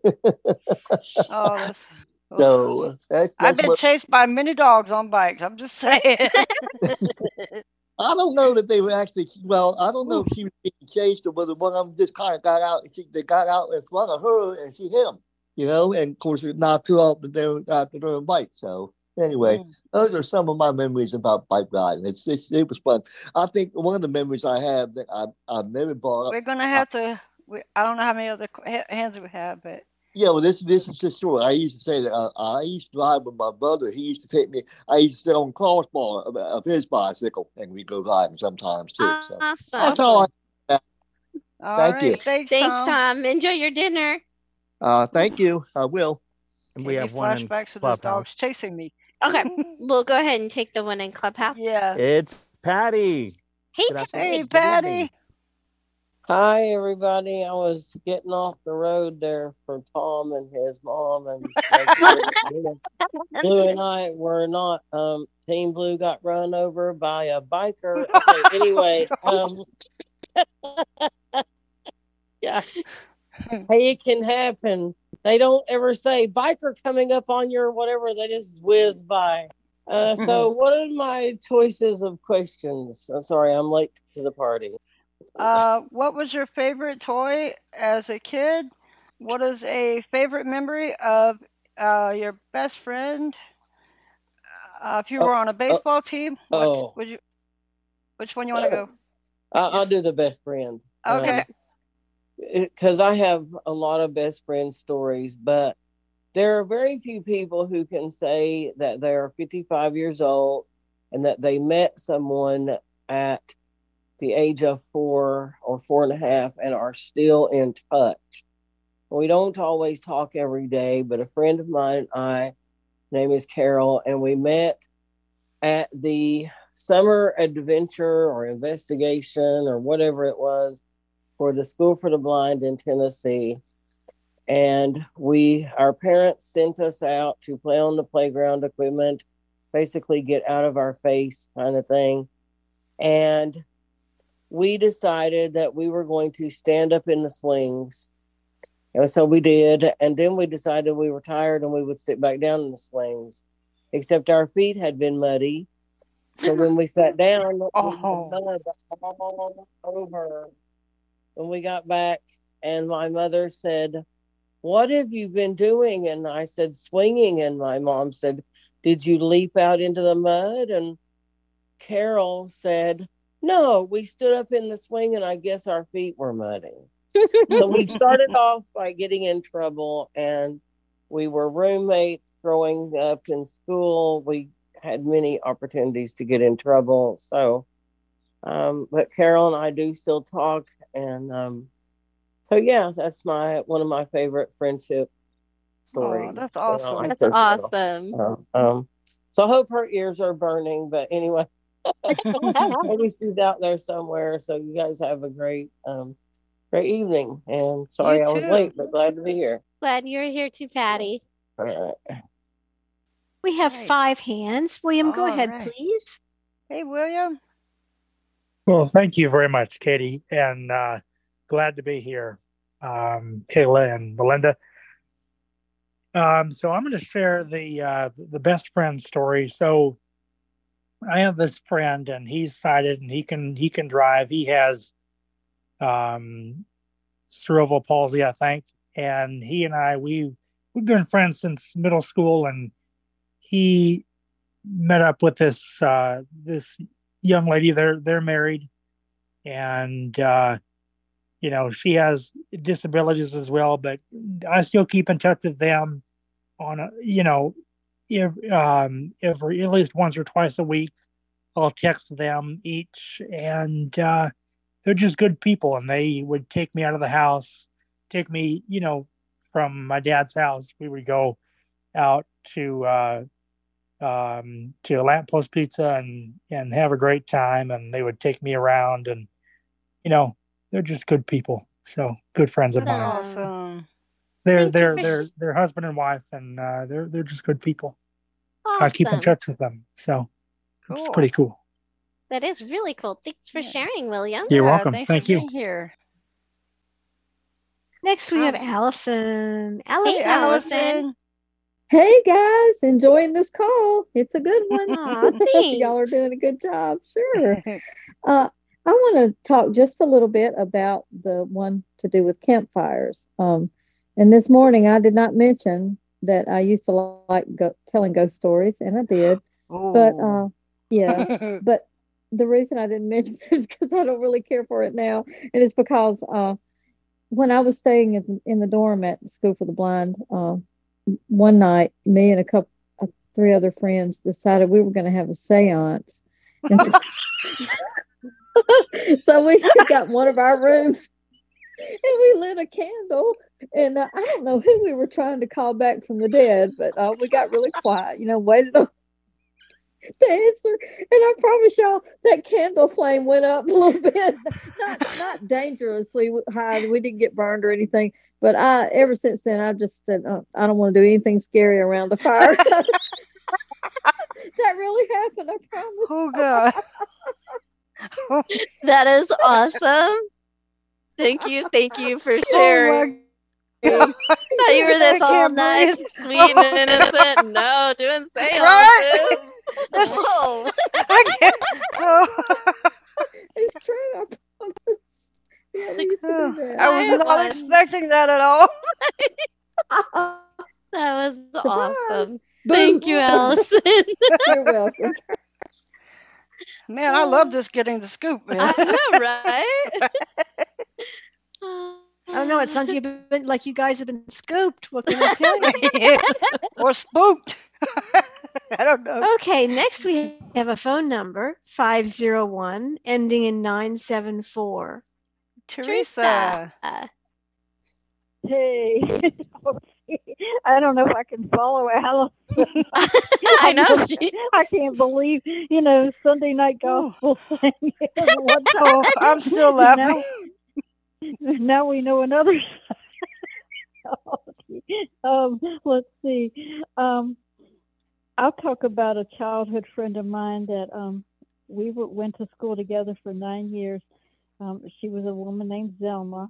Oh, (laughs) so uh, that's, I've been what, chased by many dogs on bikes. I'm just saying. I don't know that they were actually. Well, I don't know if she was being chased or whether one of them just kind of got out. She, they got out in front of her and she hit him. You know, and of course it knocked her off the damn after their bike. So anyway, those are some of my memories about bike riding. It's, it's it was fun. I think one of the memories I have that I I've never brought up. We're gonna have to. We, I don't know how many other hands we have, but Yeah, well, this this is the story. I used to say that uh, I used to ride with my brother. He used to take me. I used to sit on the crossbar of, of his bicycle, and we'd go riding sometimes too. So Awesome. that's all. I, all Thank right. you. Thanks, Thanks, Tom. Tom. Enjoy your dinner. uh, thank you. I will. And Give we me have one flashbacks of those dogs chasing me. Okay, (laughs) we'll go ahead and take the one in Clubhouse. Yeah. It's Patty. Hey, Good afternoon. Hey, Patty. Hi, everybody. I was getting off the road there for Tom and his mom, and (laughs) Blue and I were not. Um, Team Blue got run over by a biker. (laughs) Okay, anyway, um, yeah, hey, it can happen. They don't ever say biker coming up on your whatever. They just whiz by. Uh, so, what are my choices of questions? I'm sorry, I'm late to the party. Uh, what was your favorite toy as a kid? What is a favorite memory of uh, your best friend? Uh, if you Oh, were on a oh, baseball team, what oh. would you? Which one you want to go? I, I'll do the best friend. Okay. Because I have a lot of best friend stories, but there are very few people who can say that they're 55 years old and that they met someone at the age of four or four and a half and are still in touch. We don't always talk every day, but a friend of mine and I, name is Carol, and we met at the summer adventure or investigation or whatever it was for the School for the Blind in Tennessee. And we, our parents sent us out to play on the playground equipment, basically get out of our face kind of thing. And we decided that we were going to stand up in the swings. And so we did. And then we decided we were tired and we would sit back down in the swings, except our feet had been muddy. So when we sat down, (laughs) oh. mud all over. When we got back, and my mother said, What have you been doing? And I said, Swinging. And my mom said, Did you leap out into the mud? And Carol said, No, we stood up in the swing, and I guess our feet were muddy. so we (laughs) started off by getting in trouble, and we were roommates growing up in school. We had many opportunities to get in trouble. So, um, but Carol and I do still talk, and um, so yeah, that's my one of my favorite friendship stories. Oh, that's awesome. like That's awesome. Um, um, so I hope her ears are burning. But anyway, (laughs) maybe she's out there somewhere. So you guys have a great, um, great evening. And sorry You I was too. late, but glad to be here. Glad you're here too, Patty. All right. We have five hands. William, go All ahead, right. please. Hey, William. Well, thank you very much, Katie, and uh, glad to be here, um, Kaila and Melinda. Um, so I'm going to share the uh, the best friend story. So I have this friend, and he's sighted, and he can he can drive. He has um, cerebral palsy, I think, and he and I we we've been friends since middle school, and he met up with this uh, this young lady. They're they're married, and uh, you know she has disabilities as well. But I still keep in touch with them on a you know if um every at least once or twice a week. I'll text them each, and uh, they're just good people. And they would take me out of the house, take me you know from my dad's house. We would go out to uh, um, to a lamppost pizza and and have a great time. And they would take me around, and you know they're just good people. So good friends of That's mine. awesome. They're Thank they're for they're sh- they're husband and wife, and uh, they're they're just good people. Awesome. I keep in touch with them, so it's pretty cool. That is really cool. Thanks for sharing, William. You're welcome. Thanks Thank for you. being here. Next, we have Allison. Hey, Allison. Hey guys, enjoying this call. It's a good one. (laughs) Aw, Y'all are doing a good job. Sure. (laughs) Uh, I want to talk just a little bit about the one to do with campfires. Um, and this morning I did not mention that I used to like go- telling ghost stories, and I did. Oh. But uh, yeah, (laughs) but the reason I didn't mention it is because I don't really care for it now, and it's because uh, when I was staying in, in the dorm at the School for the Blind, uh, one night, me and a couple, uh, three other friends decided we were going to have a séance, so, (laughs) so we got one of our rooms (laughs) and we lit a candle. And uh, I don't know who we were trying to call back from the dead, but uh, we got really quiet, you know, waited on the answer. And I promise y'all that candle flame went up (laughs) a little bit, not not dangerously high. We didn't get burned or anything. But I, ever since then, I've just said uh, I don't want to do anything scary around the fire. (laughs) (laughs) that really happened. I promise. Oh God. That is awesome. Thank you. Thank you for sharing. (laughs) Thought you were this all nice, believe- (laughs) sweet, and innocent. No, doing Right? seances. (laughs) Whoa. I can't. Oh, it's true. I. Yeah, we used to do. I was not expecting that at all. That was awesome. Thank you, Allison. You're welcome. Man, I love this getting the scoop, man. I know, right? Oh, I don't know. It sounds you've been like you guys have been scooped. What can I tell you? (laughs) or spooked. (laughs) I don't know. Okay, next we have a phone number 501 ending in 974. Teresa. Hey, (laughs) I don't know if I can follow Allison. I know. just- I can't believe, you know, Sunday night oh. gospel thing. Oh, I'm still laughing. (laughs) Now, we know another. (laughs) (laughs) um, let's see. Um, I'll talk about a childhood friend of mine that um, we went to school together for nine years. Um, she was a woman named Zelma,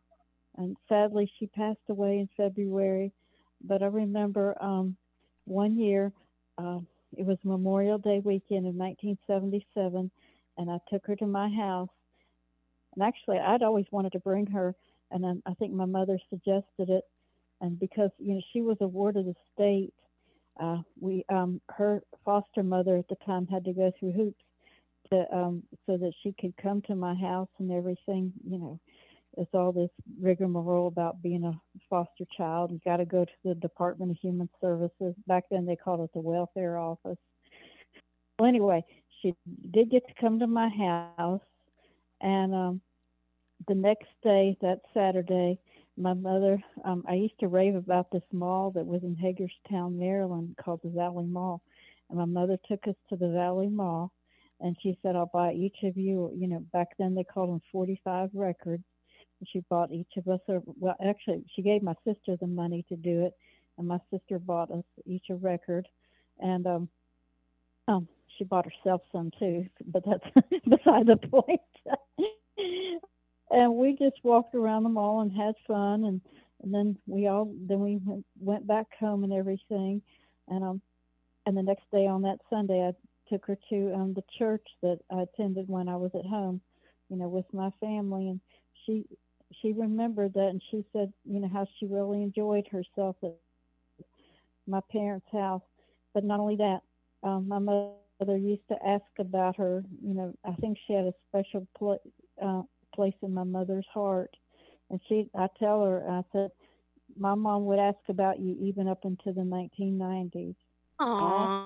and sadly she passed away in February. But I remember um, one year, uh, it was Memorial Day weekend of 1977, and I took her to my house. And actually, I'd always wanted to bring her, and then I think my mother suggested it. And because you know she was a ward of the state, uh, we um, her foster mother at the time had to go through hoops to um, so that she could come to my house and everything. You know, it's all this rigmarole about being a foster child. You got to go to the Department of Human Services. Back then they called it the welfare office. Well, anyway, she did get to come to my house, and um, the next day, that Saturday, my mother, um, I used to rave about this mall that was in Hagerstown, Maryland, called the Valley Mall. And my mother took us to the Valley Mall, and she said, "I'll buy each of you." You know, back then they called them 45 records. And she bought each of us. A, well, actually, she gave my sister the money to do it, and my sister bought us each a record. And um, um, she bought herself some too, but that's (laughs) beside the point. (laughs) and we just walked around the mall and had fun and and then we all then we went, back home and everything. And um and the next day on that sunday i took her to um the church that i attended when i was at home you know with my family. And she she remembered that and she said you know how she really enjoyed herself at my parents house. But not only that um my mother used to ask about her you know i think she had a special pl- uh, place in my mother's heart. And she, I tell her, I said, my mom would ask about you even up into the 1990s. Aww.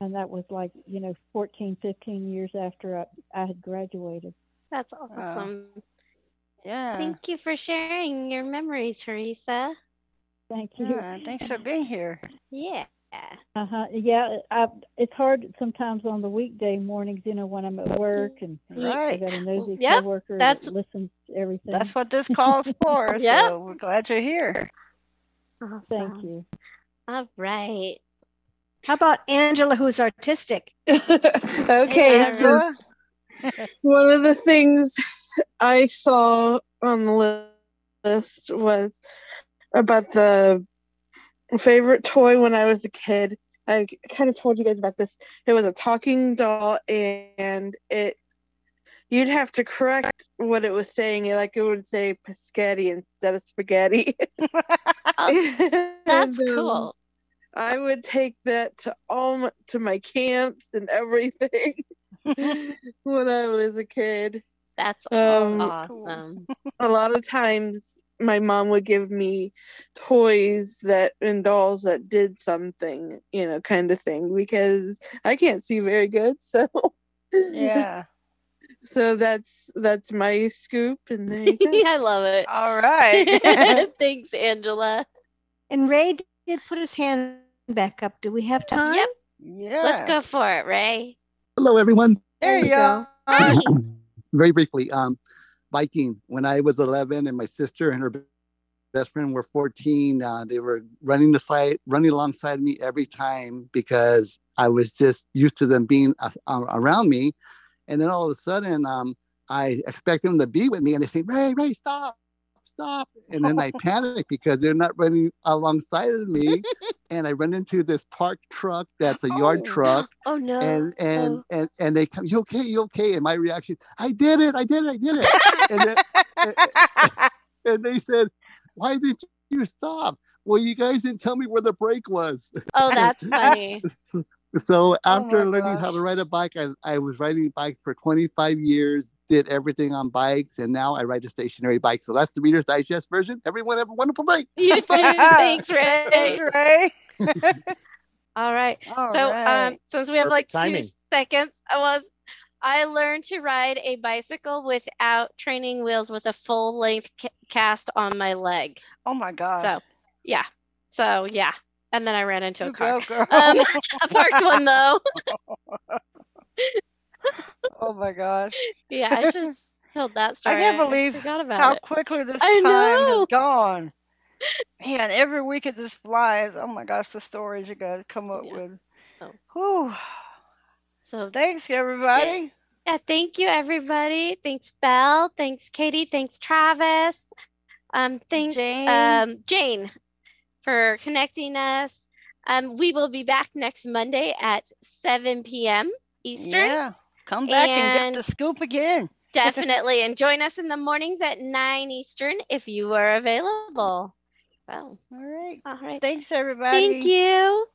And that was like, you know, 14, 15 years after I, I had graduated. That's awesome. Yeah. Thank you for sharing your memory, Teresa. Thank you. Yeah, thanks for being here. Yeah. Uh huh. Yeah, I, it's hard sometimes on the weekday mornings, you know, when I'm at work and Right. I got a nosy Yep, coworker that's- that listens to everything. That's what this call's (laughs) for. Yep. So we're glad you're here. Thank you. All right. How about Angela, who's artistic? (laughs) okay. Angela. (laughs) One of the things I saw on the list was about the favorite toy when I was a kid. I kind of told you guys about this. It was a talking doll, and it you'd have to correct what it was saying. Like it would say pescetti instead of spaghetti. (laughs) (laughs) That's And, um, cool. I would take that to all my, to my camps and everything (laughs) when I was a kid. That's Um, awesome. A lot of times, my mom would give me toys that and dolls that did something, you know, kind of thing, because I can't see very good. (laughs) So Yeah. so that's that's my scoop, and there you go. (laughs) I love it. All right. (laughs) Thanks, Angela. And Ray did put his hand back up. Do we have time? Yep. Yeah. Let's go for it, Ray. Hello, everyone. There you go. Hi. (coughs) Very briefly, um, biking. When I was 11 and my sister and her best friend were 14, uh, they were running the side, running alongside me every time because I was just used to them being uh, around me. And then all of a sudden, um, I expect them to be with me, and they say, "Ray, Ray, stop, stop!" And then I (laughs) panic because they're not running alongside of me, (laughs) and I run into this parked truck that's a yard oh, truck, Oh no. and and oh. and and they come, you okay, you okay? And my reaction, I did it, I did it, I did it. and, then, and, (laughs) and they said, why did you stop? well, you guys didn't tell me where the brake was. Oh, that's funny. So after Oh my learning how to ride a bike, I, I was riding bikes for 25 years, did everything on bikes, and now I ride a stationary bike. So that's the Reader's Digest version. Everyone have a wonderful day. You (laughs) too. Thanks, Ray. Thanks, Ray. (laughs) All right. All so right. um since we have like Perfect two seconds, I was I learned to ride a bicycle without training wheels with a full length ca- cast on my leg. Oh my god. So yeah. So yeah. And then I ran into a car. go. (laughs) Um, a parked one though. (laughs) oh my gosh. (laughs) Yeah, I should have told that story. I can't believe about how it. quickly this I time know. has gone. Man, every week it just flies. Oh my gosh, the stories you guys come up with. So, Whew. So thanks everybody. Yeah, thank you everybody. Thanks Bel. Thanks Katie. Thanks Travis. Um, thanks Jane. um Jane for connecting us. Um, we will be back next Monday at 7 p.m. Eastern. Yeah. Come back and, And get the scoop again. (laughs) Definitely. and join us in the mornings at 9 Eastern if you are available. So, all right. All right. Thanks everybody. Thank you.